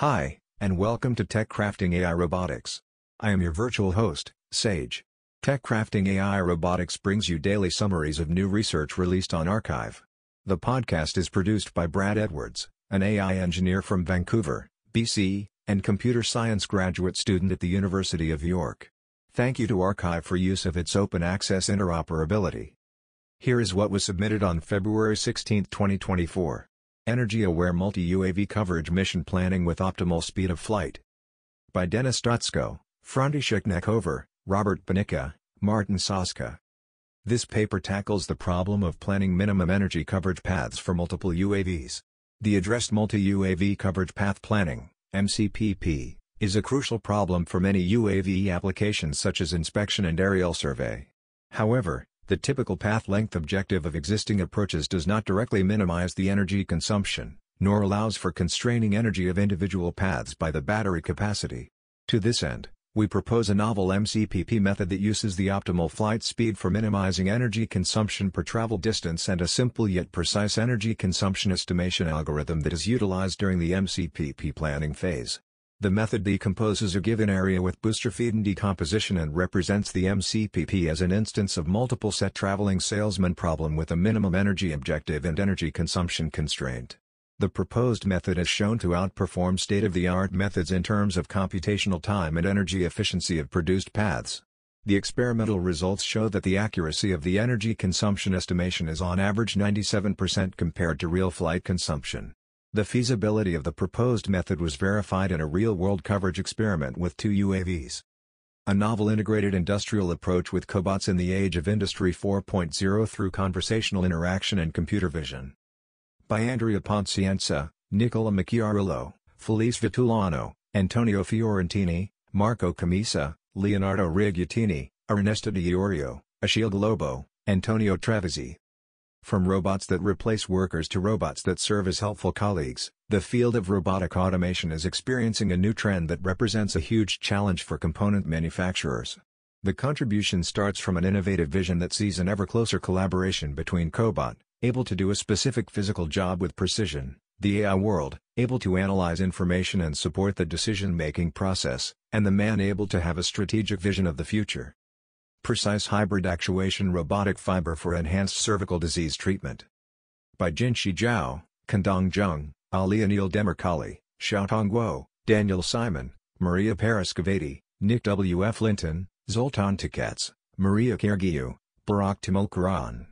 Hi, and welcome to Tech Crafting AI Robotics. I am your virtual host, Sage. Tech Crafting AI Robotics brings you daily summaries of new research released on arXiv. The podcast is produced by Brad Edwards, an AI engineer from Vancouver, BC, and computer science graduate student at the University of York. Thank you to arXiv for use of its open access interoperability. Here is what was submitted on February 16, 2024. Energy-aware multi-UAV coverage mission planning with optimal speed of flight. By Dennis Datsko, František Nekovář, Robert Panika, Martin Saska. This paper tackles the problem of planning minimum energy coverage paths for multiple UAVs. The Addressed Multi-UAV Coverage Path Planning MCPP, is a crucial problem for many UAV applications such as inspection and aerial survey. However, the typical path length objective of existing approaches does not directly minimize the energy consumption, nor allows for constraining energy of individual paths by the battery capacity. To this end, we propose a novel MCPP method that uses the optimal flight speed for minimizing energy consumption per travel distance and a simple yet precise energy consumption estimation algorithm that is utilized during the MCPP planning phase. The method decomposes a given area with boustrophedon decomposition and represents the MCPP as an instance of multiple set traveling salesman problem with a minimum energy objective and energy consumption constraint. The proposed method is shown to outperform state-of-the-art methods in terms of computational time and energy efficiency of produced paths. The experimental results show that the accuracy of the energy consumption estimation is on average 97% compared to real flight consumption. The feasibility of the proposed method was verified in a real-world coverage experiment with two UAVs. A novel integrated industrial approach with cobots in the age of Industry 4.0 through conversational interaction and computer vision. By Andrea Pazienza, Nicola Macchiarulo, Felice Vitulano, Antonio Fiorentini, Marco Cammisa, Leonardo Rigutini, Ernesto Di Iorio, Achille Globo, Antonio Trevisi, from robots that replace workers to robots that serve as helpful colleagues, the field of robotic automation is experiencing a new trend that represents a huge challenge for component manufacturers. The contribution starts from an innovative vision that sees an ever closer collaboration between cobot, able to do a specific physical job with precision, the AI world, able to analyze information and support the decision-making process, and the man able to have a strategic vision of the future. Precise Hybrid Actuation Robotic Fiber for Enhanced Cervical Disease Treatment. By Jinshi Zhao, Kandong Zheng, Ali Anil Demircali, Xiaotong Guo, Daniel Simon, Maria Paraskevaidi, Nick W. F. Linton, Zoltan Takats, Maria Kyrgiou, Barak Temelkuran.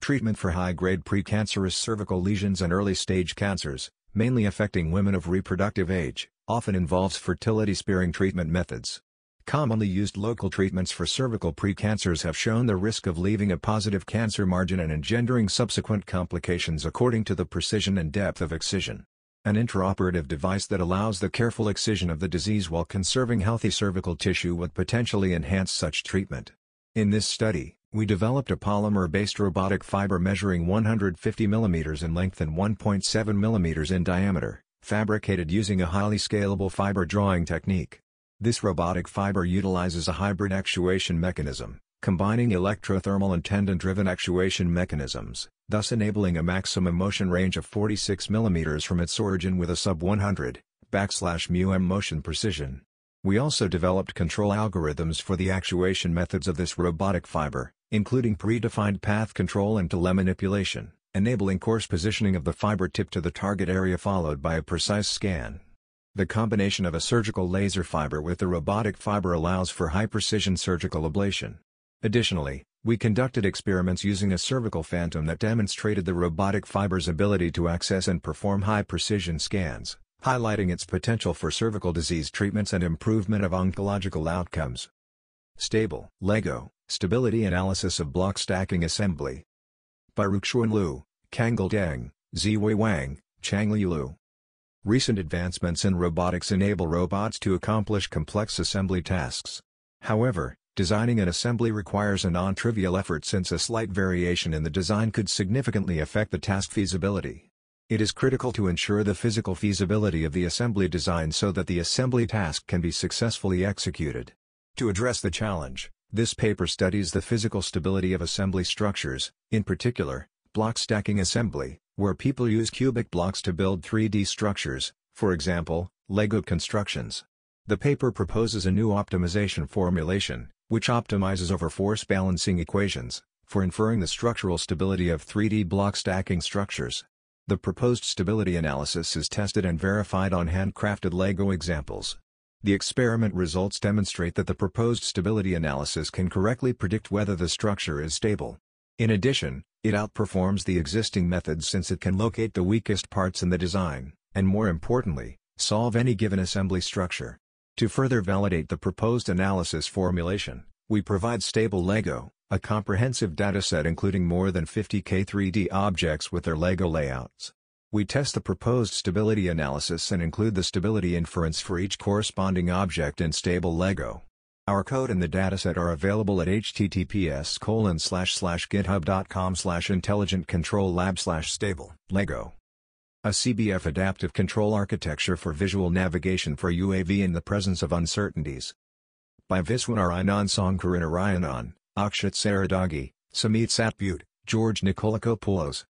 Treatment for high-grade precancerous cervical lesions and early-stage cancers, mainly affecting women of reproductive age, often involves fertility-sparing treatment methods. Commonly used local treatments for cervical precancers have shown the risk of leaving a positive cancer margin and engendering subsequent complications according to the precision and depth of excision. An intraoperative device that allows the careful excision of the disease while conserving healthy cervical tissue would potentially enhance such treatment. In this study, we developed a polymer-based robotic fiber measuring 150 mm in length and 1.7 mm in diameter, fabricated using a highly scalable fiber drawing technique. This robotic fiber utilizes a hybrid actuation mechanism, combining electrothermal and tendon-driven actuation mechanisms, thus enabling a maximum motion range of 46 mm from its origin with a sub-100 backslash μm motion precision. We also developed control algorithms for the actuation methods of this robotic fiber, including predefined path control and telemanipulation, enabling coarse positioning of the fiber tip to the target area followed by a precise scan. The combination of a surgical laser fiber with the robotic fiber allows for high-precision surgical ablation. Additionally, we conducted experiments using a cervical phantom that demonstrated the robotic fiber's ability to access and perform high-precision scans, highlighting its potential for cervical disease treatments and improvement of oncological outcomes. Stable Lego, Stability Analysis of Block Stacking Assembly By Ruixuan Liu, Kangle Deng, Ziwei Wang, Changliu Liu Recent advancements in robotics enable robots to accomplish complex assembly tasks. However, designing an assembly requires a non-trivial effort since a slight variation in the design could significantly affect the task feasibility. It is critical to ensure the physical feasibility of the assembly design so that the assembly task can be successfully executed. To address the challenge, this paper studies the physical stability of assembly structures, in particular, block stacking assembly, where people use cubic blocks to build 3D structures, for example, LEGO Constructions. The paper proposes a new optimization formulation, which optimizes over force balancing equations, for inferring the structural stability of 3D block stacking structures. The proposed stability analysis is tested and verified on handcrafted LEGO examples. The experiment results demonstrate that the proposed stability analysis can correctly predict whether the structure is stable. In addition, it outperforms the existing methods since it can locate the weakest parts in the design, and more importantly, solve any given assembly structure. To further validate the proposed analysis formulation, we provide Stable LEGO, a comprehensive dataset including more than 50k 3D objects with their LEGO layouts. We test the proposed stability analysis and include the stability inference for each corresponding object in Stable LEGO. Our code and the dataset are available at https github.com slash intelligent control lab slash stable LEGO. A CBF adaptive control architecture for visual navigation for UAV in the presence of uncertainties. By Viswanarayanan Sankaranarayanan, Akshit Saradagi, Sumeet Satpute, George Nikolakopoulos.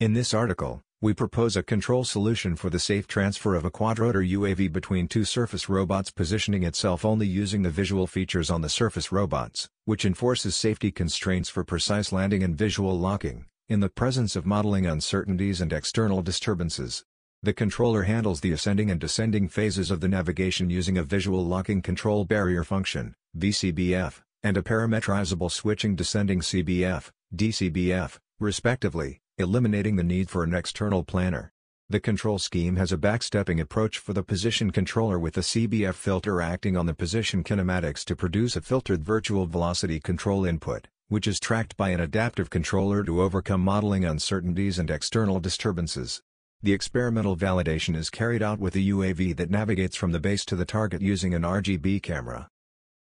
In this article, we propose a control solution for the safe transfer of a quadrotor UAV between two surface robots positioning itself only using the visual features on the surface robots, which enforces safety constraints for precise landing and visual locking in the presence of modeling uncertainties and external disturbances. The controller handles the ascending and descending phases of the navigation using a visual locking control barrier function, VCBF, and a parametrizable switching descending CBF, DCBF, respectively, eliminating the need for an external planner. The control scheme has a backstepping approach for the position controller with a CBF filter acting on the position kinematics to produce a filtered virtual velocity control input which is tracked by an adaptive controller to overcome modeling uncertainties and external disturbances. The experimental validation is carried out with a UAV that navigates from the base to the target using an RGB camera.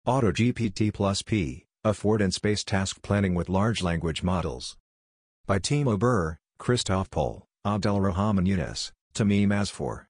AutoGPT Plus P, Affordance-based task planning with large language models. By Timo Birr, Christoph Pohl, Abdelrahman Younes, Tamim Asfour.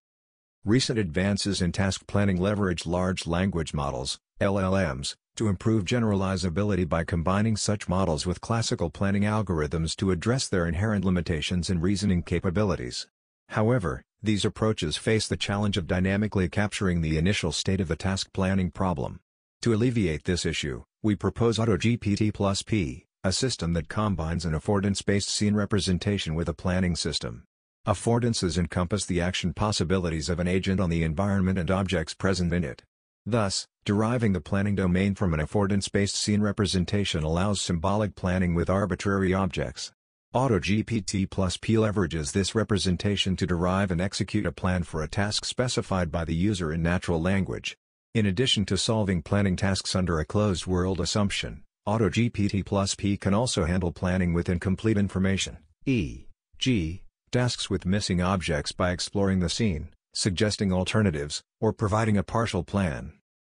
Recent advances in task planning leverage large language models, LLMs, to improve generalizability by combining such models with classical planning algorithms to address their inherent limitations in reasoning capabilities. However, these approaches face the challenge of dynamically capturing the initial state of the task planning problem. To alleviate this issue, we propose AutoGPT Plus P, a system that combines an affordance-based scene representation with a planning system. Affordances encompass the action possibilities of an agent on the environment and objects present in it. Thus, deriving the planning domain from an affordance-based scene representation allows symbolic planning with arbitrary objects. AutoGPT plus P leverages this representation to derive and execute a plan for a task specified by the user in natural language. In addition to solving planning tasks under a closed-world assumption, AutoGPT plus P can also handle planning with incomplete information, e.g., tasks with missing objects by exploring the scene, suggesting alternatives, or providing a partial plan.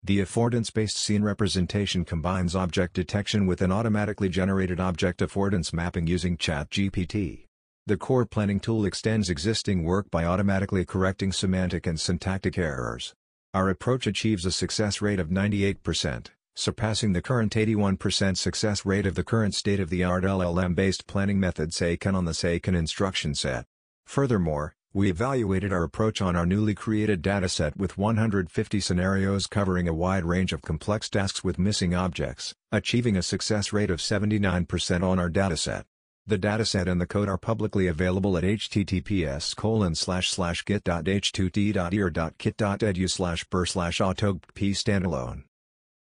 The affordance-based scene representation combines object detection with an automatically generated object affordance mapping using ChatGPT. The core planning tool extends existing work by automatically correcting semantic and syntactic errors. Our approach achieves a success rate of 98%, surpassing the current 81% success rate of the current state-of-the-art LLM-based planning method SayCan on the SayCan instruction set. Furthermore, we evaluated our approach on our newly created dataset with 150 scenarios covering a wide range of complex tasks with missing objects, achieving a success rate of 79% on our dataset. The dataset and the code are publicly available at https git.h2t.ear.kit.edu slash per slash autogp standalone.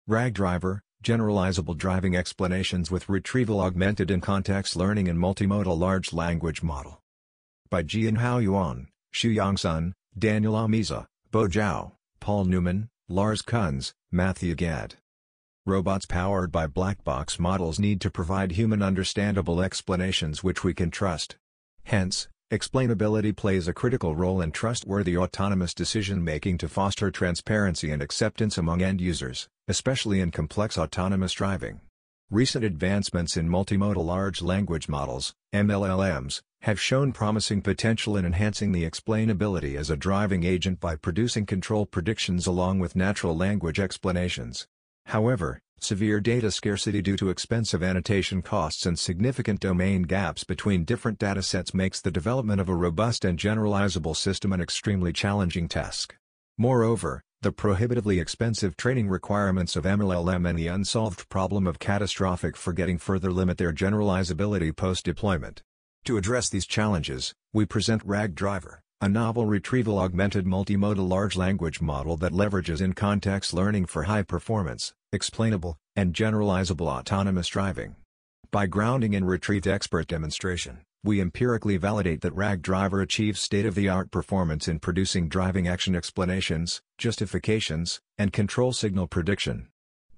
RAG driver, generalizable driving explanations with retrieval augmented in context learning and multimodal large language model by Jianhao Yuan, Shuyang Sun, Daniel Omeiza, Bo Zhao, Paul Newman, Lars Kunze, Matthew Gadd. Robots powered by black box models need to provide human understandable explanations which we can trust. Hence, explainability plays a critical role in trustworthy autonomous decision-making to foster transparency and acceptance among end users, especially in complex autonomous driving. Recent advancements in multimodal large language models, MLLMs, have shown promising potential in enhancing the explainability as a driving agent by producing control predictions along with natural language explanations. However, severe data scarcity due to expensive annotation costs and significant domain gaps between different datasets makes the development of a robust and generalizable system an extremely challenging task. Moreover, the prohibitively expensive training requirements of MLLM and the unsolved problem of catastrophic forgetting further limit their generalizability post-deployment. To address these challenges, we present RAG Driver, a novel retrieval-augmented multimodal large language model that leverages in-context learning for high-performance, explainable, and generalizable autonomous driving. By grounding in retrieved expert demonstration, we empirically validate that RAG Driver achieves state-of-the-art performance in producing driving action explanations, justifications, and control signal prediction.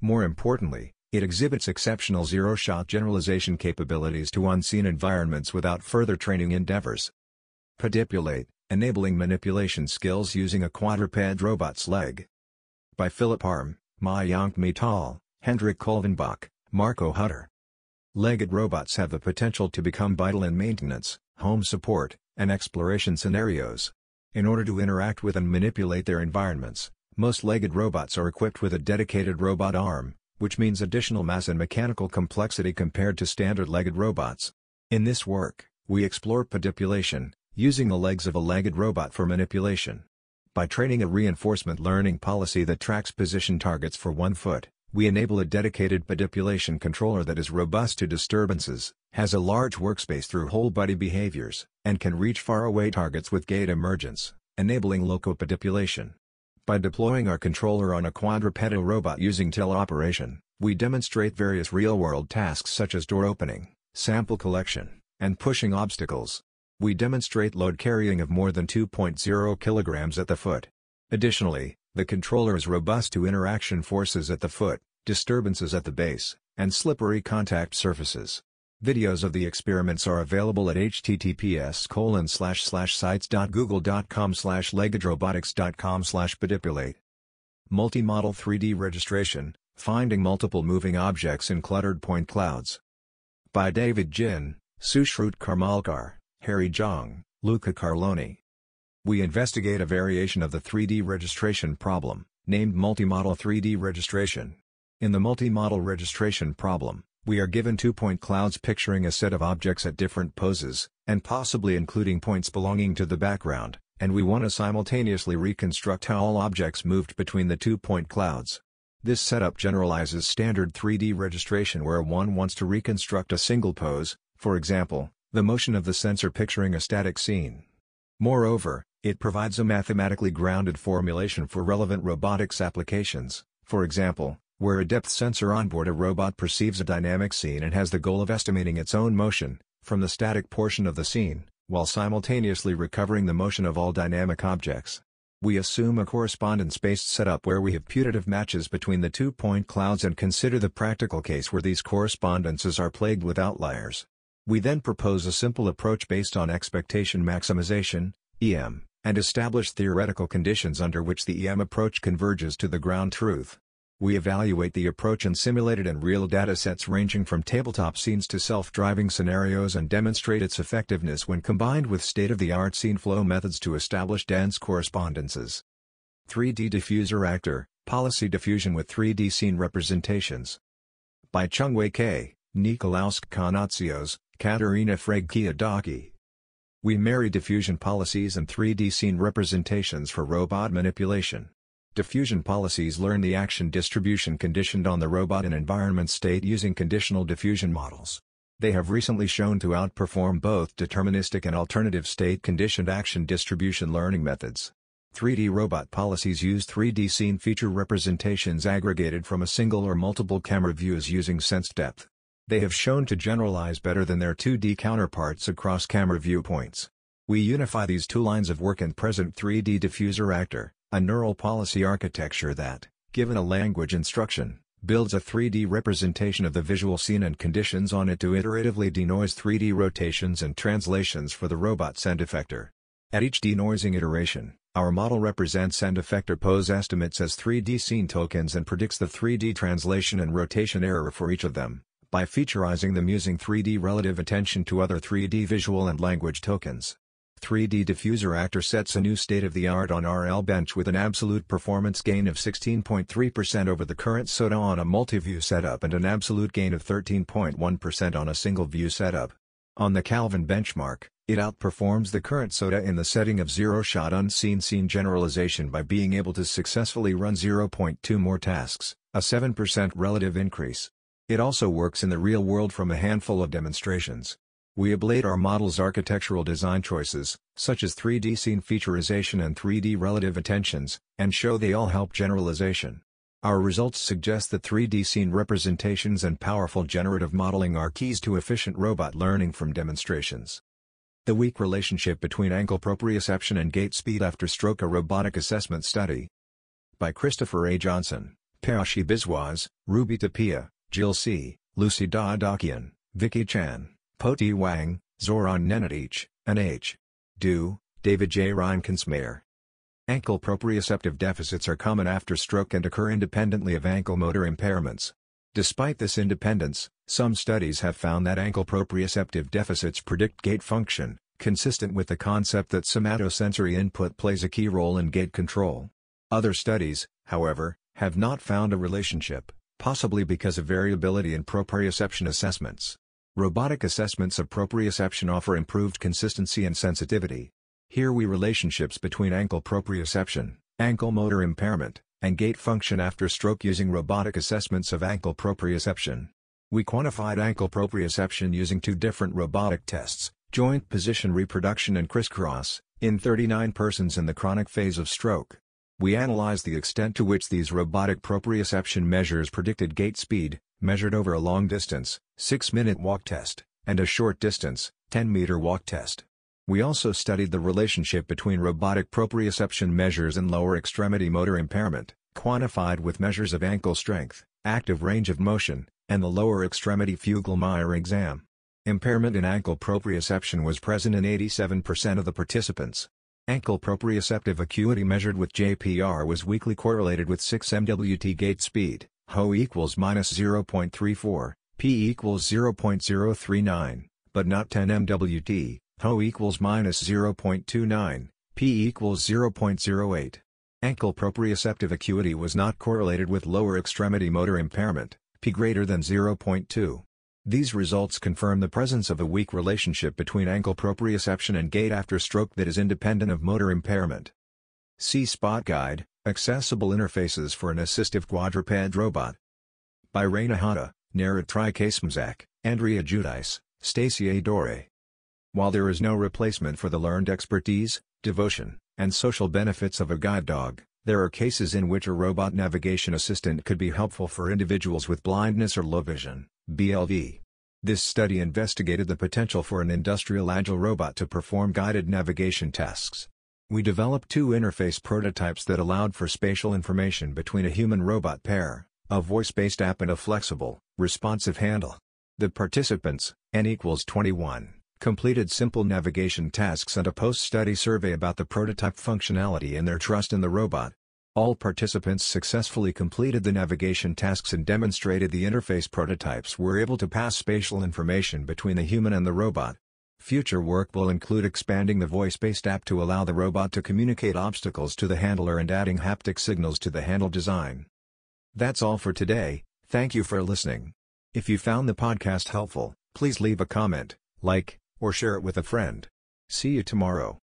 More importantly, it exhibits exceptional zero-shot generalization capabilities to unseen environments without further training endeavors. Pedipulate, enabling manipulation skills using a quadruped robot's leg. By Philip Harm, Mayank Mittal, Hendrik Kolvenbach, Marco Hutter. Legged robots have the potential to become vital in maintenance, home support, and exploration scenarios. In order to interact with and manipulate their environments, most legged robots are equipped with a dedicated robot arm, which means additional mass and mechanical complexity compared to standard legged robots. In this work, we explore pedipulation, using the legs of a legged robot for manipulation. By training a reinforcement learning policy that tracks position targets for one foot, we enable a dedicated pedipulation controller that is robust to disturbances, has a large workspace through whole body behaviors, and can reach faraway targets with gait emergence, enabling local pedipulation. By deploying our controller on a quadrupedal robot using teleoperation, we demonstrate various real-world tasks such as door opening, sample collection, and pushing obstacles. We demonstrate load carrying of more than 2.0 kilograms at the foot. Additionally, the controller is robust to interaction forces at the foot, disturbances at the base, and slippery contact surfaces. Videos of the experiments are available at https colon slash slash sites.google.com slash leggedrobotics.com slash pedipulate. Multimodal 3D registration, finding multiple moving objects in cluttered point clouds. By David Jin, Sushrut Karmalkar, Harry Zhang, Luca Carlone. We investigate a variation of the 3D registration problem, named multimodal 3D registration. In the multimodal registration problem, we are given two-point clouds picturing a set of objects at different poses, and possibly including points belonging to the background, and we want to simultaneously reconstruct how all objects moved between the two-point clouds. This setup generalizes standard 3D registration where one wants to reconstruct a single pose, for example, the motion of the sensor picturing a static scene. Moreover, it provides a mathematically grounded formulation for relevant robotics applications, for example, where a depth sensor onboard a robot perceives a dynamic scene and has the goal of estimating its own motion, from the static portion of the scene, while simultaneously recovering the motion of all dynamic objects. We assume a correspondence-based setup where we have putative matches between the two-point clouds and consider the practical case where these correspondences are plagued with outliers. We then propose a simple approach based on expectation maximization, EM and establish theoretical conditions under which the EM approach converges to the ground truth. We evaluate the approach in simulated and real datasets ranging from tabletop scenes to self-driving scenarios and demonstrate its effectiveness when combined with state-of-the-art scene flow methods to establish dense correspondences. 3D Diffuser Actor, Policy Diffusion with 3D Scene Representations. By Chungwei K, Nikolaus Gkanatsios, Katerina Fragkiadaki. We marry diffusion policies and 3D scene representations for robot manipulation. Diffusion policies learn the action distribution conditioned on the robot and environment state using conditional diffusion models. They have recently shown to outperform both deterministic and alternative state conditioned action distribution learning methods. 3D robot policies use 3D scene feature representations aggregated from a single or multiple camera views using sense depth. They have shown to generalize better than their 2D counterparts across camera viewpoints. We unify these two lines of work in present 3D diffuser actor, a neural policy architecture that, given a language instruction, builds a 3D representation of the visual scene and conditions on it to iteratively denoise 3D rotations and translations for the robot's end effector. At each denoising iteration, our model represents end effector pose estimates as 3D scene tokens and predicts the 3D translation and rotation error for each of them by featurizing them using 3D relative attention to other 3D visual and language tokens. 3D Diffuser Actor sets a new state-of-the-art on RL bench with an absolute performance gain of 16.3% over the current SOTA on a multi-view setup and an absolute gain of 13.1% on a single-view setup. On the Calvin benchmark, it outperforms the current SOTA in the setting of zero-shot unseen scene generalization by being able to successfully run 0.2 more tasks, a 7% relative increase. It also works in the real world from a handful of demonstrations. We ablate our model's architectural design choices, such as 3D scene featurization and 3D relative attentions, and show they all help generalization. Our results suggest that 3D scene representations and powerful generative modeling are keys to efficient robot learning from demonstrations. The weak relationship between ankle proprioception and gait speed after stroke A robotic assessment study. By Christopher A. Johnson, Peyush Biswas, Ruby Tapia, Jill C., Lucy Dadakian, Vicky Chan, Poti Wang, Zoran Nenadic, and H. Du, David J. Reinkensmeyer. Ankle proprioceptive deficits are common after stroke and occur independently of ankle motor impairments. Despite this independence, some studies have found that ankle proprioceptive deficits predict gait function, consistent with the concept that somatosensory input plays a key role in gait control. Other studies, however, have not found a relationship, possibly because of variability in proprioception assessments. Robotic assessments of proprioception offer improved consistency and sensitivity. Here we relationships between ankle proprioception, ankle motor impairment, and gait function after stroke using robotic assessments of ankle proprioception. We quantified ankle proprioception using two different robotic tests, joint position reproduction and crisscross, in 39 persons in the chronic phase of stroke. We analyzed the extent to which these robotic proprioception measures predicted gait speed, measured over a long distance, 6-minute walk test, and a short distance, 10-meter walk test. We also studied the relationship between robotic proprioception measures and lower extremity motor impairment, quantified with measures of ankle strength, active range of motion, and the lower extremity Fugl-Meyer exam. Impairment in ankle proprioception was present in 87% of the participants. Ankle proprioceptive acuity measured with JPR was weakly correlated with 6 MWT gait speed, HO equals minus 0.34, P equals 0.039, but not 10 MWT, Ho equals minus 0.29, P equals 0.08. Ankle proprioceptive acuity was not correlated with lower extremity motor impairment, P greater than 0.2. These results confirm the presence of a weak relationship between ankle proprioception and gait after stroke that is independent of motor impairment. See Spot Guide, Accessible Interfaces for an Assistive Quadruped Robot. By Raina Hata, Nerit Trikasemsak, Andrea Giudice, Stacy A. Doore. While there is no replacement for the learned expertise, devotion, and social benefits of a guide dog, there are cases in which a robot navigation assistant could be helpful for individuals with blindness or low vision, BLV. This study investigated the potential for an industrial agile robot to perform guided navigation tasks. We developed two interface prototypes that allowed for spatial information between a human-robot pair, a voice-based app and a flexible, responsive handle. The participants, n equals 21 completed simple navigation tasks and a post-study survey about the prototype functionality and their trust in the robot. All participants successfully completed the navigation tasks and demonstrated the interface prototypes were able to pass spatial information between the human and the robot. Future work will include expanding the voice-based app to allow the robot to communicate obstacles to the handler and adding haptic signals to the handle design. That's all for today, thank you for listening. If you found the podcast helpful, please leave a comment, like, or share it with a friend. See you tomorrow.